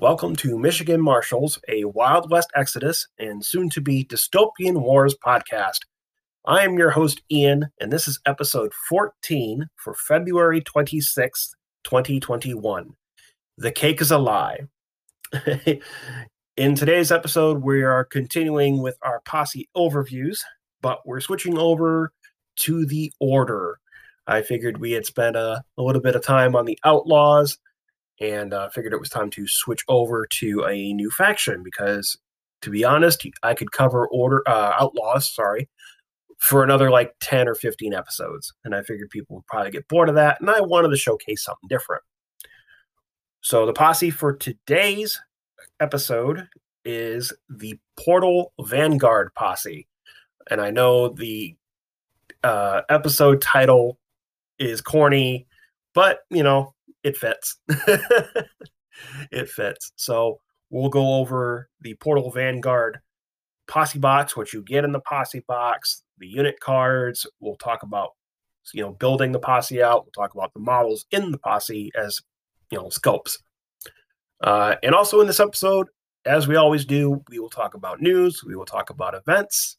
Welcome to Michigan Marshals, a Wild West Exodus and soon to be Dystopian Wars podcast. I am your host, Ian, and this is episode 14 for February 26th, 2021. The Cake is a Lie. In today's episode, we are continuing with our posse overviews, but we're switching over to the order. I figured we had spent a, a little bit of time on the Outlaws and uh, figured it was time to switch over to a new faction because, to be honest, I could cover order uh, Outlaws, sorry, for another like 10 or 15 episodes. And I figured people would probably get bored of that. And I wanted to showcase something different. So the posse for today's episode is the Portal Vanguard posse. And I know the uh, episode title is corny, but you know, it fits. it fits. So we'll go over the Portal Vanguard posse box, what you get in the posse box, the unit cards. We'll talk about you know building the posse out. We'll talk about the models in the posse as you know scopes. Uh, and also in this episode, as we always do, we will talk about news, we will talk about events,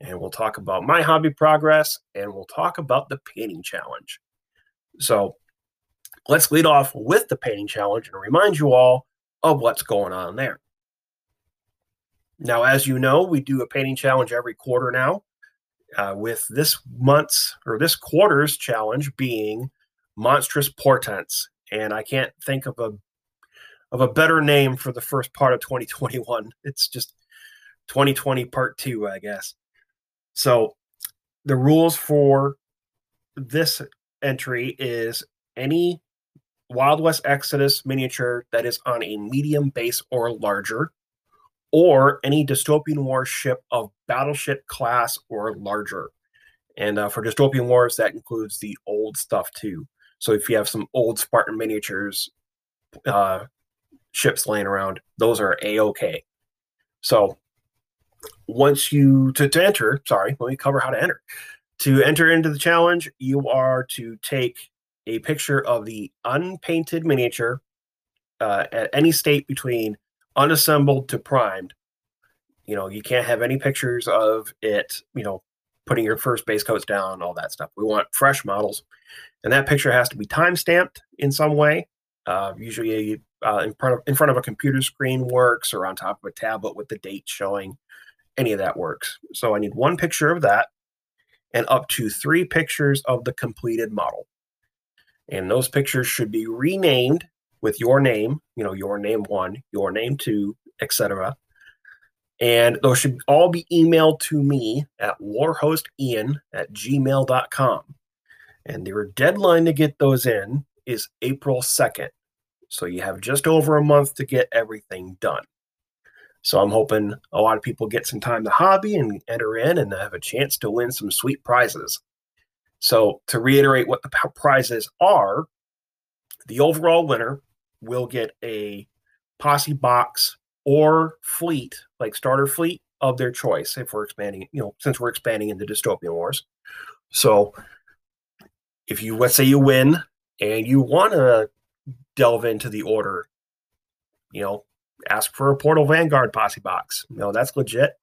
and we'll talk about my hobby progress, and we'll talk about the painting challenge. So let's lead off with the painting challenge and remind you all of what's going on there. Now, as you know, we do a painting challenge every quarter now, uh, with this month's or this quarter's challenge being monstrous portents. And I can't think of a of a better name for the first part of 2021. It's just 2020 part two, I guess. So the rules for this entry is any Wild West Exodus miniature that is on a medium base or larger, or any Dystopian War ship of battleship class or larger. And uh, for Dystopian Wars, that includes the old stuff too. So if you have some old Spartan miniatures, uh, ships laying around, those are a okay. So once you to, to enter, sorry, let me cover how to enter. To enter into the challenge, you are to take a picture of the unpainted miniature uh, at any state between unassembled to primed. You know, you can't have any pictures of it, you know, putting your first base coats down, all that stuff. We want fresh models. And that picture has to be time stamped in some way. Uh, usually uh, in, front of, in front of a computer screen works or on top of a tablet with the date showing. Any of that works. So I need one picture of that and up to three pictures of the completed model and those pictures should be renamed with your name, you know, your name one, your name two, etc. And those should all be emailed to me at warhostian at gmail.com. And your deadline to get those in is April 2nd. So you have just over a month to get everything done. So I'm hoping a lot of people get some time to hobby and enter in and have a chance to win some sweet prizes. So, to reiterate what the prizes are, the overall winner will get a posse box or fleet, like starter fleet of their choice, if we're expanding, you know, since we're expanding into dystopian wars. So, if you let's say you win and you want to delve into the order, you know, ask for a Portal Vanguard posse box. You know, that's legit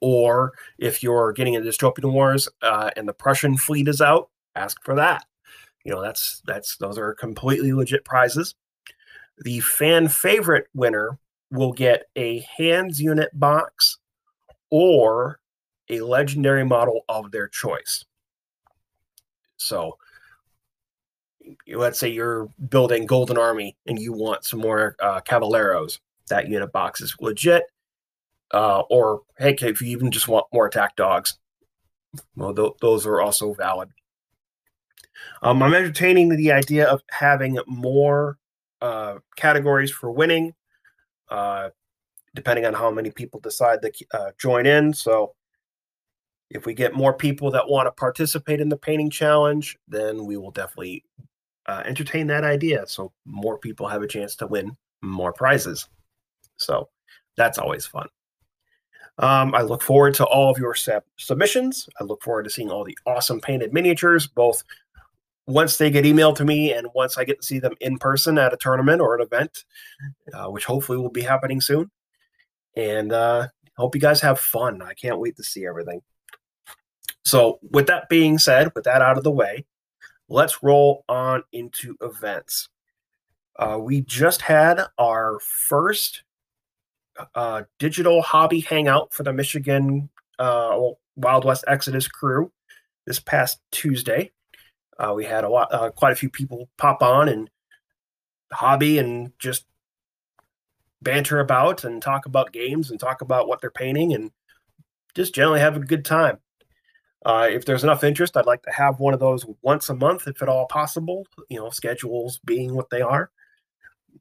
or if you're getting into dystopian wars uh, and the Prussian fleet is out, ask for that. You know, that's that's those are completely legit prizes. The fan favorite winner will get a hands unit box or a legendary model of their choice. So, let's say you're building Golden Army and you want some more uh, Cavalieros. That unit box is legit uh, or heck, if you even just want more attack dogs, well, th- those are also valid. Um, I'm entertaining the idea of having more uh, categories for winning, uh, depending on how many people decide to uh, join in. So, if we get more people that want to participate in the painting challenge, then we will definitely uh, entertain that idea. So, more people have a chance to win more prizes. So, that's always fun. Um, I look forward to all of your sub- submissions. I look forward to seeing all the awesome painted miniatures, both once they get emailed to me and once I get to see them in person at a tournament or an event, uh, which hopefully will be happening soon. And uh, hope you guys have fun. I can't wait to see everything. So, with that being said, with that out of the way, let's roll on into events. Uh, we just had our first uh, digital hobby hangout for the Michigan uh, Wild West Exodus crew this past Tuesday. Uh, we had a lot, uh, quite a few people pop on and hobby and just banter about and talk about games and talk about what they're painting and just generally have a good time. Uh, if there's enough interest, I'd like to have one of those once a month, if at all possible. You know, schedules being what they are.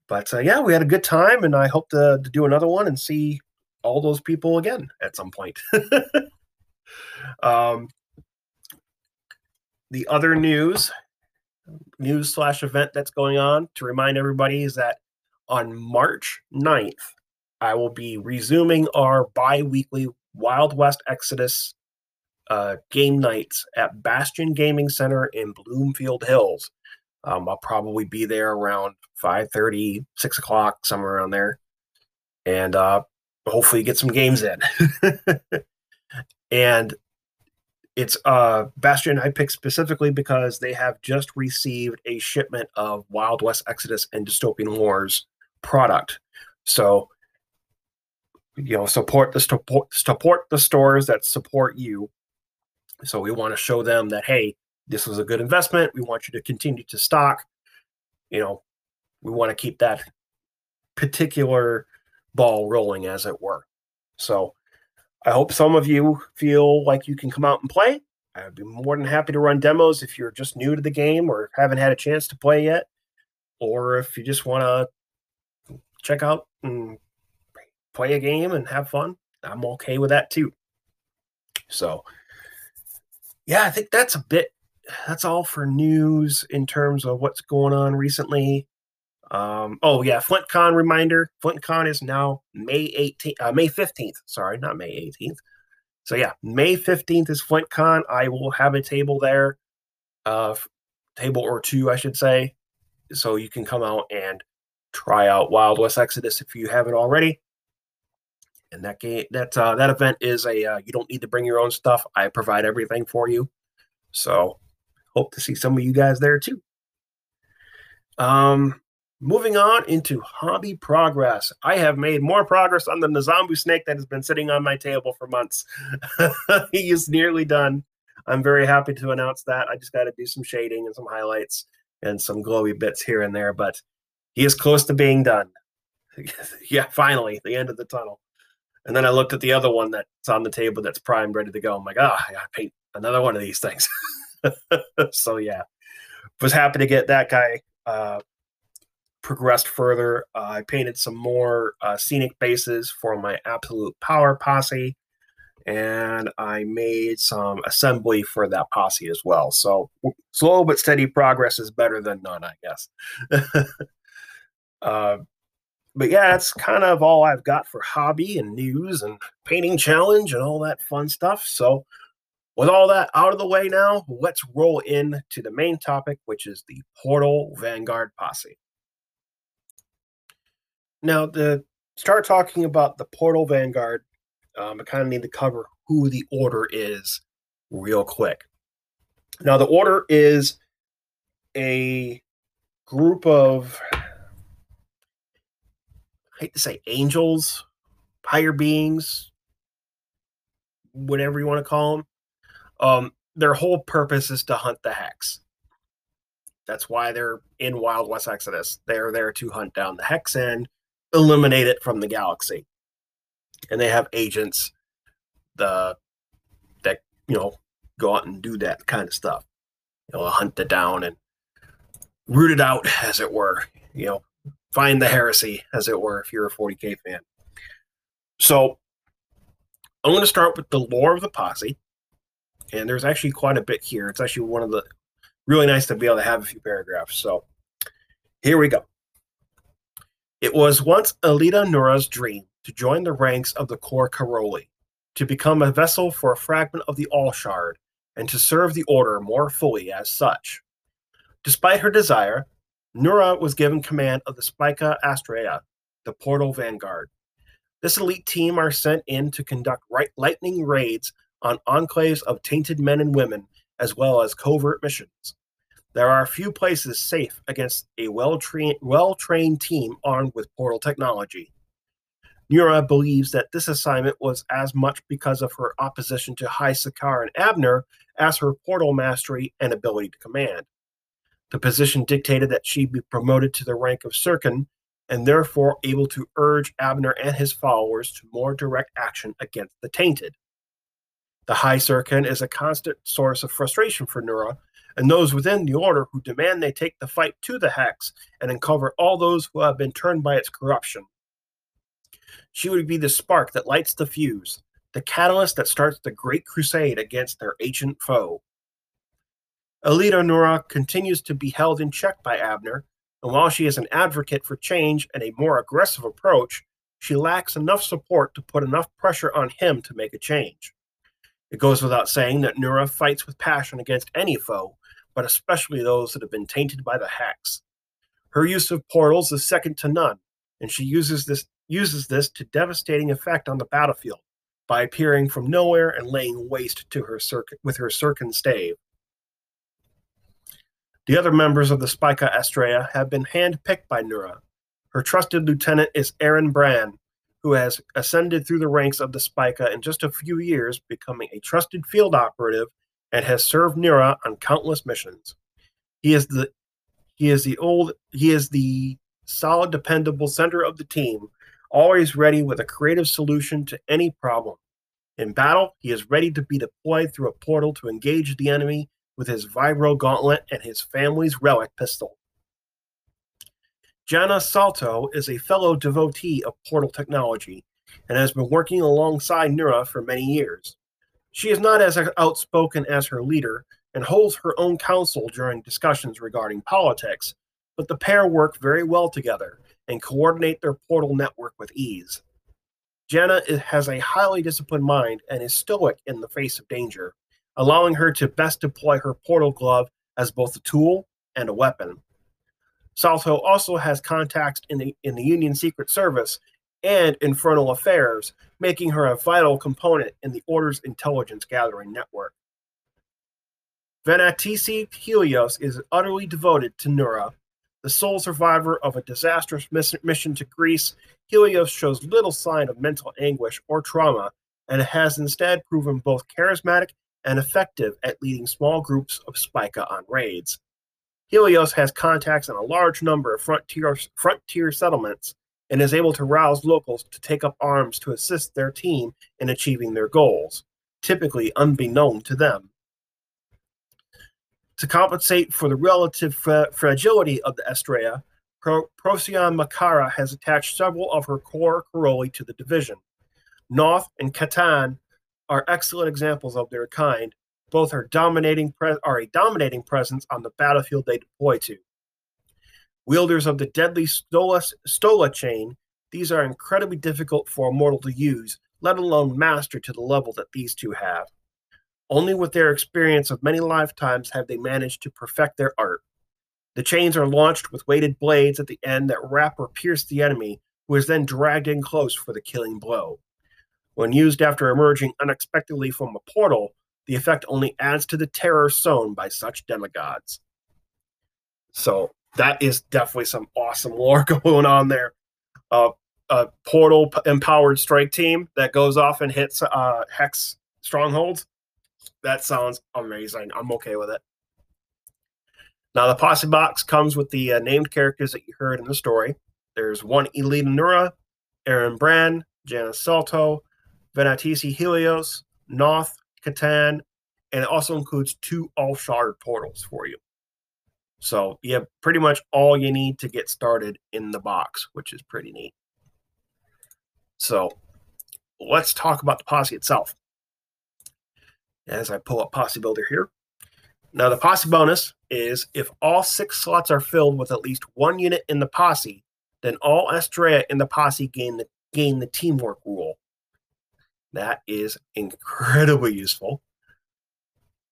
But uh, yeah, we had a good time, and I hope to, to do another one and see all those people again at some point. um, the other news, news slash event that's going on to remind everybody is that on March 9th, I will be resuming our bi weekly Wild West Exodus uh, game nights at Bastion Gaming Center in Bloomfield Hills. Um, I'll probably be there around 5 30, 6 o'clock, somewhere around there. And uh, hopefully get some games in. and it's uh Bastion I picked specifically because they have just received a shipment of Wild West Exodus and Dystopian Wars product. So you know, support the support support the stores that support you. So we want to show them that hey, this was a good investment. We want you to continue to stock. You know, we want to keep that particular ball rolling, as it were. So I hope some of you feel like you can come out and play. I'd be more than happy to run demos if you're just new to the game or haven't had a chance to play yet, or if you just want to check out and play a game and have fun. I'm okay with that too. So, yeah, I think that's a bit. That's all for news in terms of what's going on recently. Um, oh yeah, FlintCon reminder. FlintCon is now May 18th, uh, May 15th. Sorry, not May 18th. So yeah, May 15th is FlintCon. I will have a table there, uh, table or two, I should say, so you can come out and try out Wild West Exodus if you haven't already. And that game, that uh, that event is a uh, you don't need to bring your own stuff. I provide everything for you. So hope to see some of you guys there too. Um, Moving on into hobby progress. I have made more progress on the Nzambu snake that has been sitting on my table for months. he is nearly done. I'm very happy to announce that. I just got to do some shading and some highlights and some glowy bits here and there, but he is close to being done. yeah, finally, the end of the tunnel. And then I looked at the other one that's on the table that's primed, ready to go. I'm like, ah, oh, I gotta paint another one of these things. so yeah, was happy to get that guy uh, progressed further. Uh, I painted some more uh, scenic bases for my absolute power posse, and I made some assembly for that posse as well. So slow but steady progress is better than none, I guess. uh, but yeah, that's kind of all I've got for hobby and news and painting challenge and all that fun stuff. So with all that out of the way now, let's roll in to the main topic, which is the Portal Vanguard Posse. Now, to start talking about the Portal Vanguard, um, I kind of need to cover who the Order is real quick. Now, the Order is a group of, I hate to say angels, higher beings, whatever you want to call them. Um, their whole purpose is to hunt the hex. That's why they're in Wild West Exodus. They're there to hunt down the hex and eliminate it from the galaxy. And they have agents the that you know go out and do that kind of stuff. You know, hunt it down and root it out, as it were. You know, find the heresy, as it were, if you're a 40k fan. So I'm going to start with the lore of the posse, and there's actually quite a bit here. It's actually one of the really nice to be able to have a few paragraphs. So here we go. It was once Alita Nura's dream to join the ranks of the Kor Caroli, to become a vessel for a fragment of the All Shard, and to serve the Order more fully as such. Despite her desire, Nura was given command of the Spica Astrea, the Portal Vanguard. This elite team are sent in to conduct lightning raids on enclaves of tainted men and women, as well as covert missions. There are few places safe against a well trained team armed with portal technology. Nura believes that this assignment was as much because of her opposition to High Sirkin and Abner as her portal mastery and ability to command. The position dictated that she be promoted to the rank of Sirkin and therefore able to urge Abner and his followers to more direct action against the tainted. The High Sirkin is a constant source of frustration for Nura and those within the order who demand they take the fight to the Hex and uncover all those who have been turned by its corruption. She would be the spark that lights the fuse, the catalyst that starts the great crusade against their ancient foe. Alita Nura continues to be held in check by Abner, and while she is an advocate for change and a more aggressive approach, she lacks enough support to put enough pressure on him to make a change. It goes without saying that Nura fights with passion against any foe, but especially those that have been tainted by the hex. Her use of portals is second to none, and she uses this uses this to devastating effect on the battlefield by appearing from nowhere and laying waste to her circuit with her Sirkin stave. The other members of the Spica Astrea have been handpicked by Nura. Her trusted lieutenant is Aeron Brand, who has ascended through the ranks of the Spica in just a few years, becoming a trusted field operative and has served Nura on countless missions. He is the he is the old he is the solid, dependable center of the team, always ready with a creative solution to any problem. In battle, he is ready to be deployed through a portal to engage the enemy with his Vibro Gauntlet and his family's relic pistol. Jana Salto is a fellow devotee of portal technology and has been working alongside Nura for many years. She is not as outspoken as her leader and holds her own counsel during discussions regarding politics, but the pair work very well together and coordinate their portal network with ease. Jenna has a highly disciplined mind and is stoic in the face of danger, allowing her to best deploy her portal glove as both a tool and a weapon. Salto also has contacts in the in the Union Secret Service and Infernal Affairs, making her a vital component in the Order's intelligence gathering network. Venatisi Helios is utterly devoted to Nura. The sole survivor of a disastrous mission to Greece, Helios shows little sign of mental anguish or trauma and has instead proven both charismatic and effective at leading small groups of Spica on raids. Helios has contacts in a large number of frontier, frontier settlements and is able to rouse locals to take up arms to assist their team in achieving their goals, typically unbeknown to them. To compensate for the relative fra- fragility of the Astrea, Pro- Procyon Makara has attached several of her core Karoli to the division. Noth and Catan are excellent examples of their kind. Both are dominating pre- are a dominating presence on the battlefield they deploy to. Wielders of the deadly Stola, Stola chain, these are incredibly difficult for a mortal to use, let alone master to the level that these two have. Only with their experience of many lifetimes have they managed to perfect their art. The chains are launched with weighted blades at the end that wrap or pierce the enemy, who is then dragged in close for the killing blow. When used after emerging unexpectedly from a portal, the effect only adds to the terror sown by such demigods. So, that is definitely some awesome lore going on there. Uh, a portal empowered strike team that goes off and hits uh, hex strongholds. That sounds amazing. I'm okay with it. Now, the posse box comes with the uh, named characters that you heard in the story. There's one Elita Nura, Aeron Brand, Janice Salto, Venatisi Helios, Noth, Catan, and it also includes two all shard portals for you. So you have pretty much all you need to get started in the box, which is pretty neat. So let's talk about the posse itself. As I pull up Posse Builder here. Now, the posse bonus is if all six slots are filled with at least one unit in the posse, then all Astrea in the posse gain the, gain the teamwork rule. That is incredibly useful.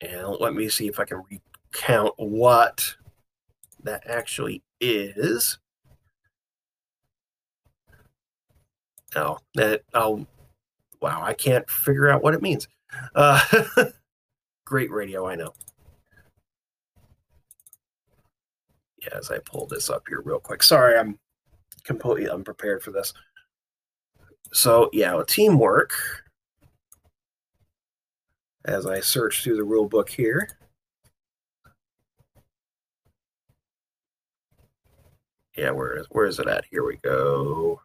And let me see if I can recount what that actually is. Oh, that oh wow, I can't figure out what it means. Uh, great radio, I know. Yeah, as I pull this up here real quick. Sorry, I'm completely unprepared for this. So yeah, teamwork. As I search through the rule book here. Yeah, where is where is it at? Here we go.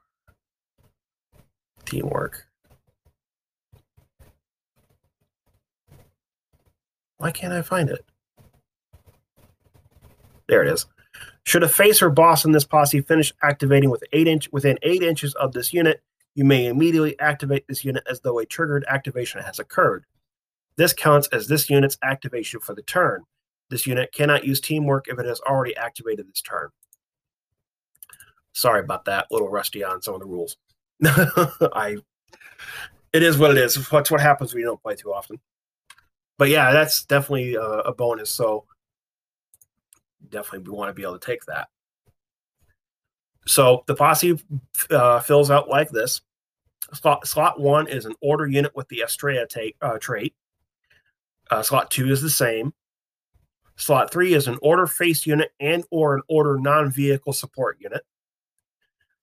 Teamwork. Why can't I find it? There it is. Should a face or boss in this posse finish activating with eight inch within eight inches of this unit, you may immediately activate this unit as though a triggered activation has occurred. This counts as this unit's activation for the turn. This unit cannot use teamwork if it has already activated this turn. Sorry about that, a little rusty on some of the rules. I it is what it is. That's what happens when you don't play too often. But yeah, that's definitely a, a bonus. So definitely we want to be able to take that. So the posse uh, fills out like this. Slot, slot one is an order unit with the Estrella take, uh, trait. Uh, slot two is the same. Slot three is an order face unit and or an order non-vehicle support unit.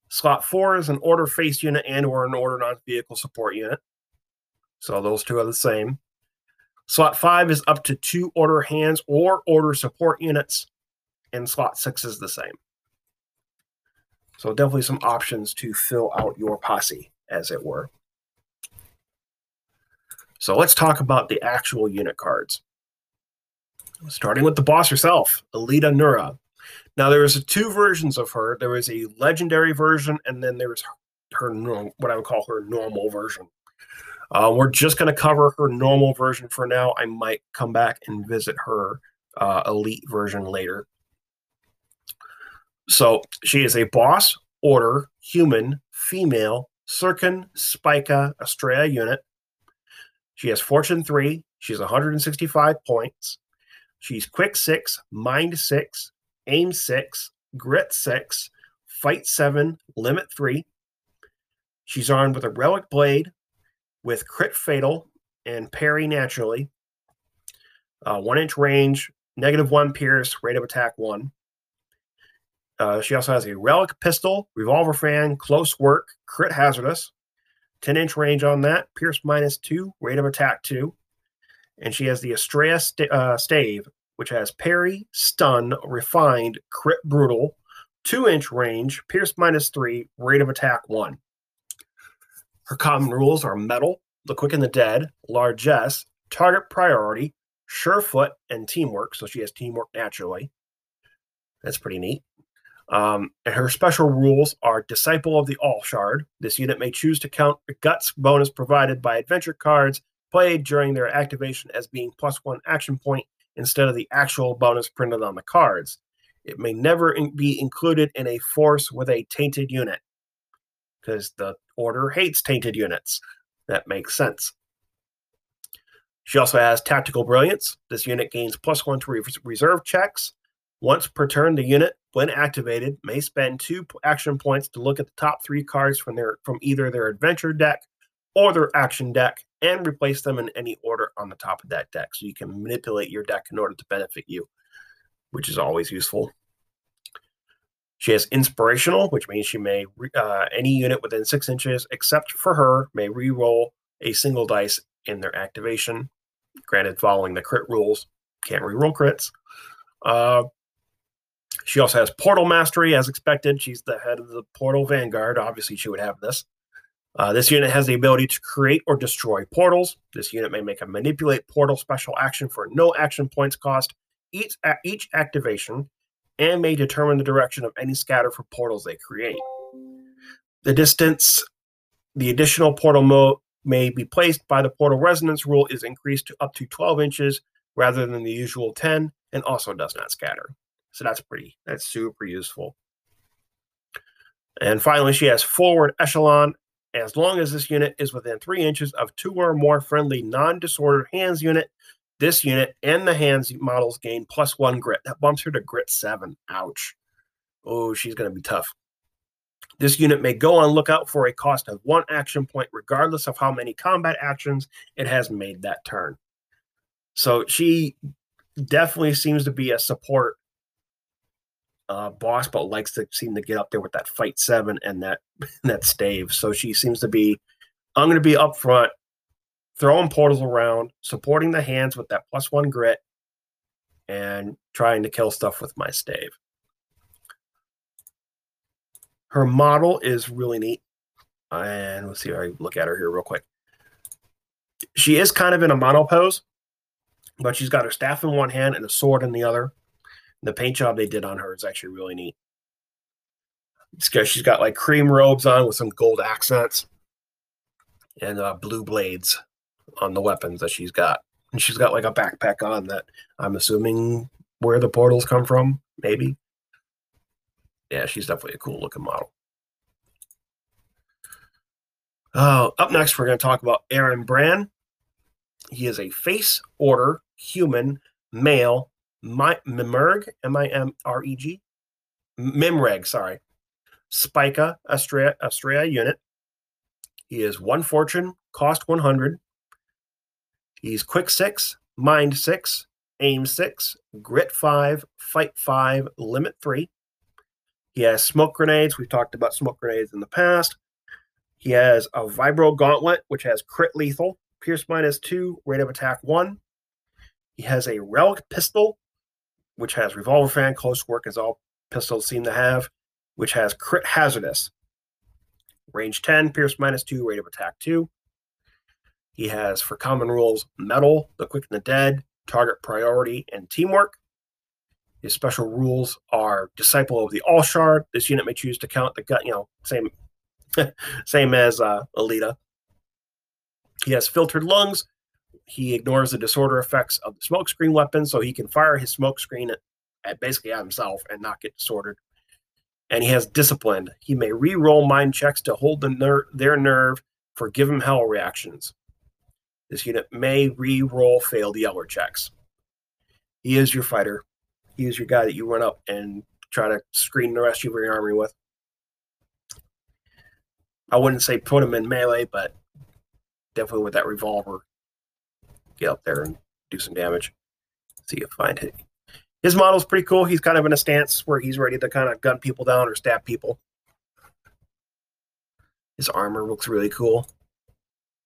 Slot four is an order face unit and or an order non-vehicle support unit. So those two are the same. Slot five is up to two order hands or order support units, and slot six is the same. So definitely some options to fill out your posse, as it were. So let's talk about the actual unit cards. Starting with the boss herself, Alita Nura. Now there was two versions of her. There was a legendary version, and then there was her, her what I would call her normal version. Uh, we're just going to cover her normal version for now. I might come back and visit her uh, elite version later. So she is a boss, order, human, female, Sirkin, Spica, Estrella unit. She has Fortune 3. She's 165 points. She's Quick 6, Mind 6, Aim 6, Grit 6, Fight 7, Limit 3. She's armed with a Relic Blade with Crit Fatal and Parry Naturally. Uh, one inch range, negative one pierce, rate of attack one. Uh, she also has a relic pistol, revolver fan, close work, crit hazardous, 10 inch range on that, pierce minus two, rate of attack two. And she has the Estrella st- uh, stave, which has parry, stun, refined, crit brutal, two inch range, pierce minus three, rate of attack one. Her common rules are metal, the quick and the dead, largesse, target priority, surefoot, and teamwork. So she has teamwork naturally. That's pretty neat. Um, her special rules are Disciple of the All Shard. This unit may choose to count the guts bonus provided by adventure cards played during their activation as being plus one action point instead of the actual bonus printed on the cards. It may never in- be included in a force with a tainted unit because the order hates tainted units. That makes sense. She also has Tactical Brilliance. This unit gains plus one to re- reserve checks. Once per turn, the unit when activated, may spend two action points to look at the top three cards from their from either their adventure deck or their action deck and replace them in any order on the top of that deck. So you can manipulate your deck in order to benefit you, which is always useful. She has inspirational, which means she may uh, any unit within six inches, except for her, may re-roll a single dice in their activation. Granted, following the crit rules, can't re-roll crits. Uh, she also has portal mastery, as expected. She's the head of the portal vanguard. Obviously, she would have this. Uh, this unit has the ability to create or destroy portals. This unit may make a manipulate portal special action for no action points cost each, each activation and may determine the direction of any scatter for portals they create. The distance the additional portal mode may be placed by the portal resonance rule is increased to up to 12 inches rather than the usual 10 and also does not scatter. So that's pretty, that's super useful. And finally, she has forward echelon. As long as this unit is within three inches of two or more friendly non disordered hands unit, This unit and the hands models gain plus one grit. That bumps her to grit seven. Ouch. Oh, she's going to be tough. This unit may go on lookout for a cost of one action point, regardless of how many combat actions it has made that turn. So she definitely seems to be a support uh, boss, but likes to seem to get up there with that fight seven and that that stave. So she seems to be. I'm going to be up front, throwing portals around, supporting the hands with that plus one grit, and trying to kill stuff with my stave. Her model is really neat. And let's see if I look at her here real quick. She is kind of in a mono pose, but she's got her staff in one hand and a sword in the other. The paint job they did on her is actually really neat. She's got like cream robes on with some gold accents and uh, blue blades on the weapons that she's got. And she's got like a backpack on that I'm assuming where the portals come from, maybe. Yeah, she's definitely a cool looking model. Uh, up next, we're going to talk about Aeron Brand. He is a face order human male Mimreg, M I M R E G, Mimreg, sorry, Spica Astrea, Astrea unit. He is one fortune, cost 100. He's quick six, mind six, aim six, grit five, fight five, limit three. He has smoke grenades. We've talked about smoke grenades in the past. He has a vibro gauntlet, which has crit lethal, pierce minus two, rate of attack one. He has a relic pistol, which has revolver fan, close work, as all pistols seem to have, which has crit hazardous. Range 10, pierce minus 2, rate of attack 2. He has, for common rules, metal, the quick and the dead, target priority, and teamwork. His special rules are Disciple of the All Shard. This unit may choose to count the gun, you know, same same as uh, Alita. He has filtered lungs, he ignores the disorder effects of the smokescreen weapon, so he can fire his smokescreen at, at basically at himself and not get disordered. And he has disciplined. He may re-roll mind checks to hold the ner- their nerve for give him hell reactions. This unit may re-roll failed yeller checks. He is your fighter. He is your guy that you run up and try to screen the rest of your army with. I wouldn't say put him in melee, but definitely with that revolver, get up there and do some damage. See if find it. His model's pretty cool. He's kind of in a stance where he's ready to kind of gun people down or stab people. His armor looks really cool.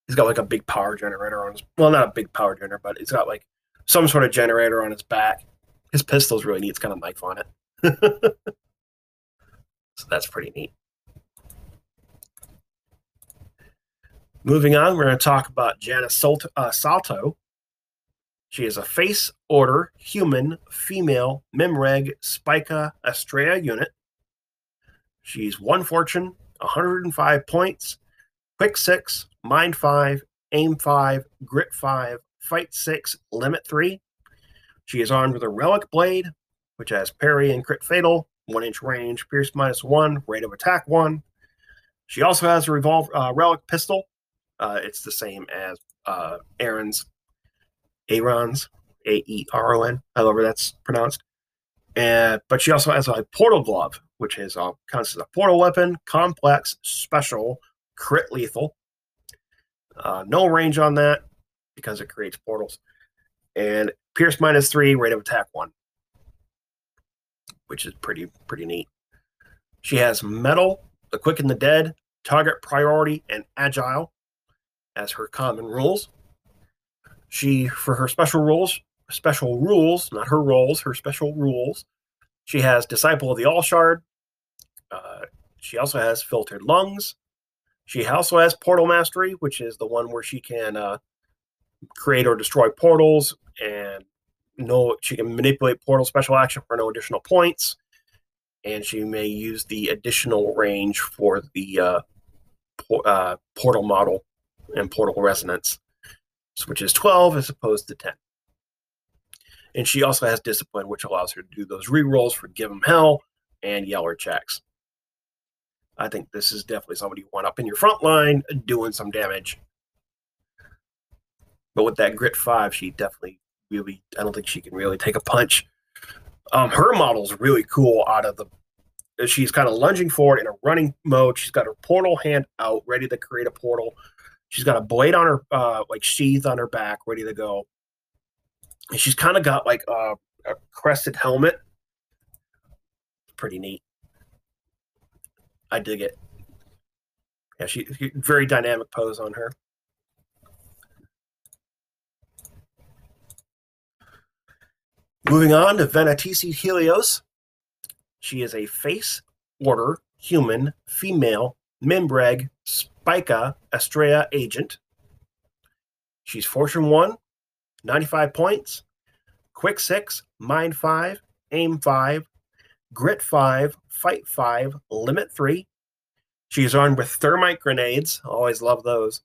He's got like a big power generator on his well, not a big power generator, but he's got like some sort of generator on his back. His pistol's really neat. It's got a knife on it. so that's pretty neat. Moving on, we're going to talk about Janice Salto. Uh, Salto. She is a face order human female Mimreg Spica Astrea unit. She's one fortune, 105 points, quick six, mind five, aim five, grit five, fight six, limit three. She is armed with a relic blade, which has parry and crit fatal, one inch range, pierce minus one, rate of attack one. She also has a revolve uh, relic pistol, uh, it's the same as uh, Aeron's, Aeron's, A E R O N, however that's pronounced. And but she also has a portal glove, which is a constant a portal weapon, complex, special, crit lethal. Uh, no range on that because it creates portals, and pierce minus three, rate of attack one, which is pretty pretty neat. She has metal, the quick and the dead, target priority, and agile as her common rules. She, for her special rules, special rules, not her roles, her special rules, she has Disciple of the All Shard. Uh, she also has Filtered Lungs. She also has Portal Mastery, which is the one where she can uh, create or destroy portals and no she can manipulate portal special action for no additional points and she may use the additional range for the uh, por- uh, portal model and portal resonance, which is 12 as opposed to 10. And she also has discipline, which allows her to do those re-rolls for give them hell and yeller checks. I think this is definitely somebody you want up in your front line doing some damage. But with that grit five, she definitely really, I don't think she can really take a punch. Um, her model's really cool out of the she's kind of lunging forward in a running mode. She's got her portal hand out, ready to create a portal. She's got a blade on her, uh, like sheath on her back, ready to go. And she's kind of got like a, a crested helmet. Pretty neat. I dig it. Yeah, she very dynamic pose on her. Moving on to Venatisi Helios. She is a face order human female Mimbreg Spica Estrella agent. She's Fortune 1, 95 points, Quick 6, Mind 5, Aim 5, Grit 5, Fight 5, Limit 3. She is armed with thermite grenades, always love those,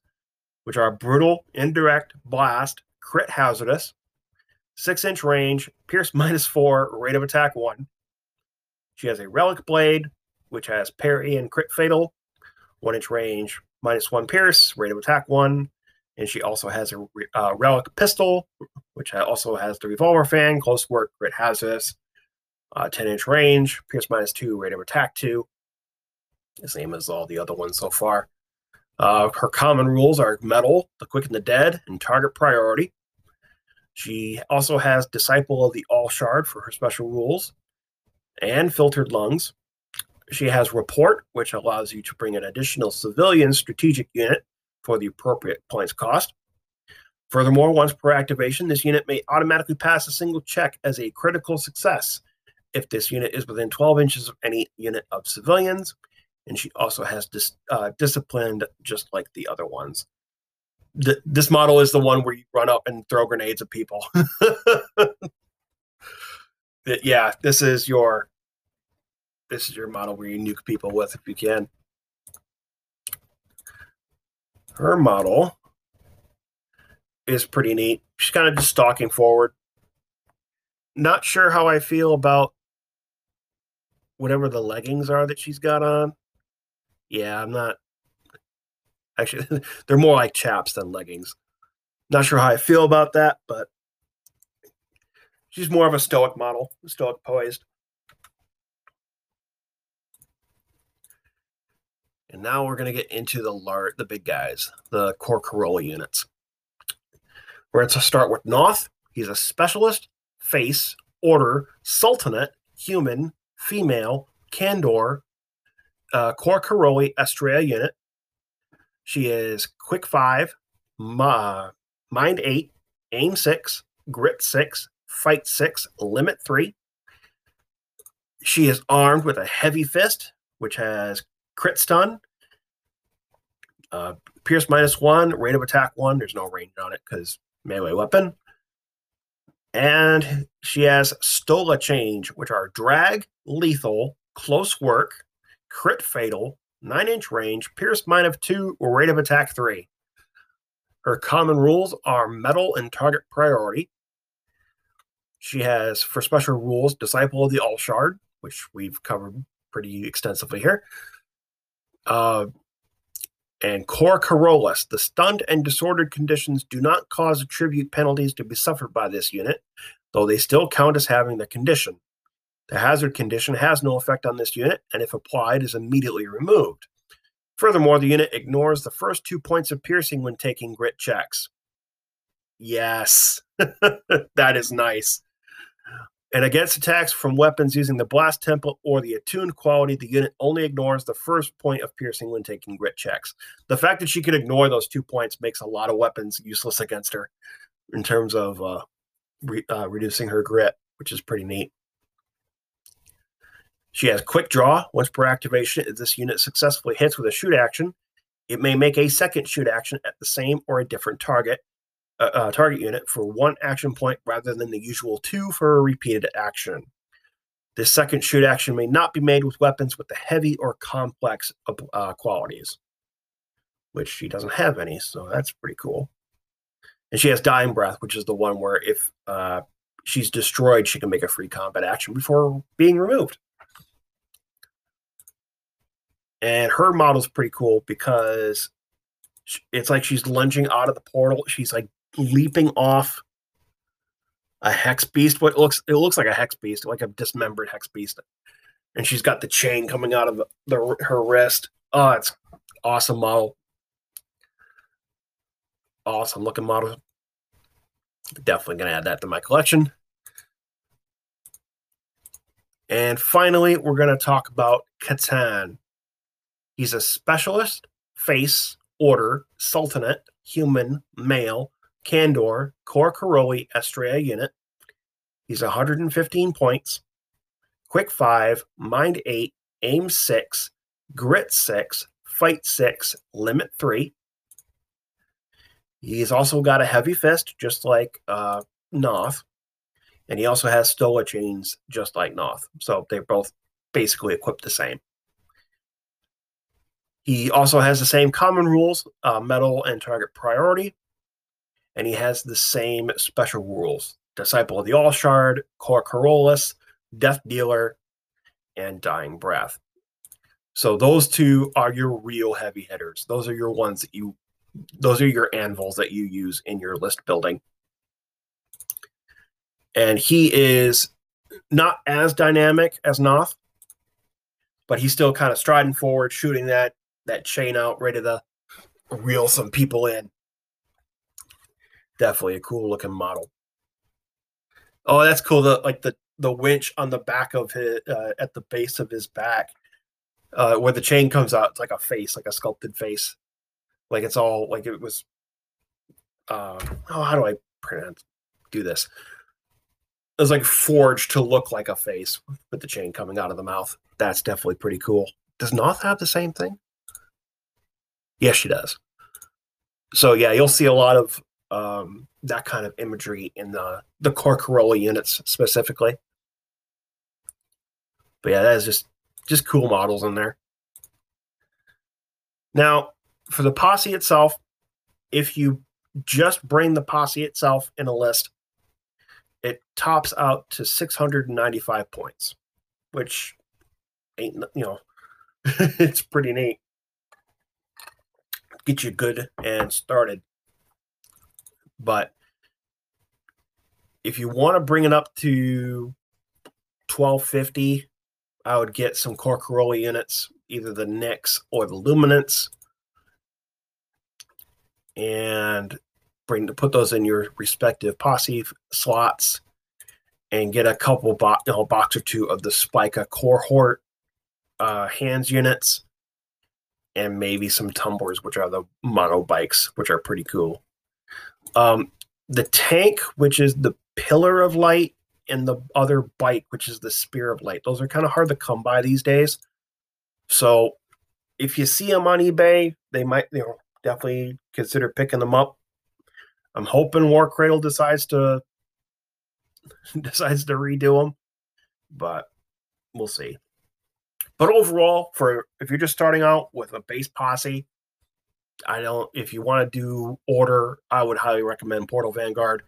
which are brutal, indirect, blast, crit hazardous, 6 inch range, pierce minus 4, rate of attack 1. She has a relic blade, which has parry and crit fatal, 1 inch range, minus 1 pierce, rate of attack 1. And she also has a uh, relic pistol, which also has the revolver fan, close work, crit hazardous, uh, 10 inch range, pierce minus 2, rate of attack 2. The same as all the other ones so far. Uh, her common rules are metal, the quick and the dead, and target priority. She also has Disciple of the All Shard for her special rules and Filtered Lungs. She has Report, which allows you to bring an additional civilian strategic unit for the appropriate points cost. Furthermore, once per activation, this unit may automatically pass a single check as a critical success if this unit is within 12 inches of any unit of civilians. And she also has dis, uh, disciplined just like the other ones th- this model is the one where you run up and throw grenades at people. yeah, this is your this is your model where you nuke people with if you can. Her model is pretty neat. She's kind of just stalking forward. Not sure how I feel about whatever the leggings are that she's got on. Yeah, I'm not Actually, they're more like chaps than leggings. Not sure how I feel about that, but she's more of a stoic model, stoic poised. And now we're going to get into the lar- the big guys, the core Corolla units. We're going to start with Noth. He's a specialist, face, order, sultanate, human, female, Kandor, uh, core Corolli Estrella unit. She is quick five, ma- mind eight, aim six, grit six, fight six, limit three. She is armed with a heavy fist, which has crit stun, uh, pierce minus one, rate of attack one. There's no range on it because melee weapon. And she has Stola change, which are drag, lethal, close work, crit fatal, 9 inch range, pierce of 2, rate of attack 3. Her common rules are metal and target priority. She has, for special rules, Disciple of the All Shard, which we've covered pretty extensively here. Uh, and Core Corollas. The stunned and disordered conditions do not cause attribute penalties to be suffered by this unit, though they still count as having the condition. The hazard condition has no effect on this unit, and if applied, is immediately removed. Furthermore, the unit ignores the first two points of piercing when taking grit checks. Yes, that is nice. And against attacks from weapons using the blast template or the attuned quality, the unit only ignores the first point of piercing when taking grit checks. The fact that she can ignore those two points makes a lot of weapons useless against her in terms of uh, re- uh, reducing her grit, which is pretty neat. She has quick draw. Once per activation, if this unit successfully hits with a shoot action, it may make a second shoot action at the same or a different target uh, target unit for one action point rather than the usual two for a repeated action. This second shoot action may not be made with weapons with the heavy or complex uh, qualities, which she doesn't have any, so that's pretty cool. And she has Dying Breath, which is the one where if uh, she's destroyed, she can make a free combat action before being removed. and her model's pretty cool because it's like she's lunging out of the portal. She's like leaping off a hex beast. What looks it looks like a hex beast, like a dismembered hex beast, and she's got the chain coming out of the, the her wrist. Oh, it's awesome model. Awesome looking model. Definitely gonna add that to my collection. And finally, we're to talk about C'tan. He's a specialist, face, order, sultanate, human, male, Kandor, Kor Karoli, Estrella unit. He's 115 points, quick 5, mind 8, aim 6, grit 6, fight 6, limit 3. He's also got a heavy fist, just like uh, Noth and he also has Stola chains just like Noth. So they're both basically equipped the same. He also has the same common rules, uh, metal and target priority, and he has the same special rules: Disciple of the All Shard, Kor Korolis, Death Dealer, and Dying Breath. So those two are your real heavy hitters. Those are your ones that you, those are your anvils that you use in your list building and he is not as dynamic as Noth, but he's still kind of striding forward, shooting that that chain out, ready to reel some people in. Definitely a cool looking model. Oh, that's cool. The like the the winch on the back of his uh, at the base of his back, uh, where the chain comes out, it's like a face, like a sculpted face, like it's all like it was. Uh, oh, how do I pronounce do this? is like forged to look like a face with the chain coming out of the mouth. That's definitely pretty cool. Does Noth have the same thing? Yes, she does. So yeah, you'll see a lot of um, that kind of imagery in the the Kor Karoli units specifically. But yeah, that is just just cool models in there. Now, for the posse itself, if you just bring the posse itself in a list, it tops out to 695 points, which ain't, you know, it's pretty neat. Get you good and started. But if you want to bring it up to 1250, I would get some Kor Karoli units, either the Nix or the Luminance. And bring to put those in your respective posse slots and get a couple bo- you know, box or two of the Spica cohort uh, hands units and maybe some tumblers, which are the mono bikes, which are pretty cool. Um, the tank, which is the pillar of light, and the other bike, which is the spear of light. Those are kind of hard to come by these days. So if you see them on eBay, they might you know definitely consider picking them up. I'm hoping Warcradle decides to decides to redo them, but we'll see. But overall, for if you're just starting out with a base posse, I don't. If you want to do order, I would highly recommend Portal Vanguard.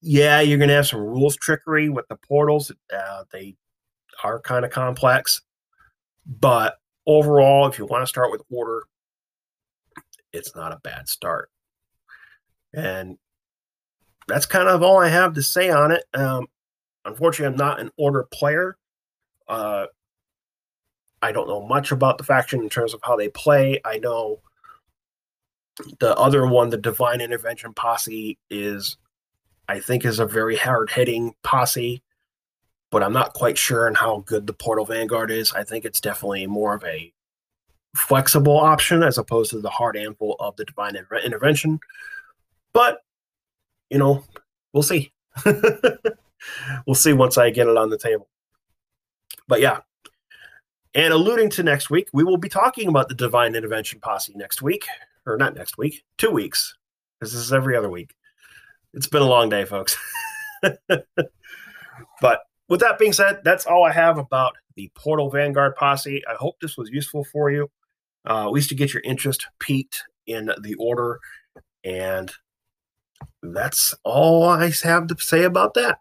Yeah, you're gonna have some rules trickery with the portals. Uh, they are kind of complex, but overall, if you want to start with order, it's not a bad start. And that's kind of all I have to say on it. Um, unfortunately, I'm not an order player. Uh, I don't know much about the faction in terms of how they play. I know the other one, the Divine Intervention Posse, is I think is a very hard hitting posse, but I'm not quite sure on how good the Portal Vanguard is. I think it's definitely more of a flexible option as opposed to the hard anvil of the Divine Intervention. But you know, we'll see. we'll see once I get it on the table. But yeah. And alluding to next week, we will be talking about the Divine Intervention Posse next week. Or not next week, two weeks. Because this is every other week. It's been a long day, folks. but with that being said, that's all I have about the Portal Vanguard Posse. I hope this was useful for you, uh, at least to get your interest peaked in the order. And that's all I have to say about that.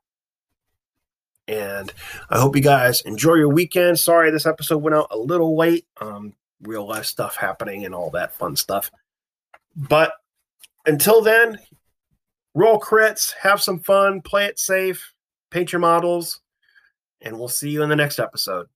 And I hope you guys enjoy your weekend. Sorry this episode went out a little late. Um, real life stuff happening and all that fun stuff. But until then, roll crits, have some fun, play it safe, paint your models, and we'll see you in the next episode.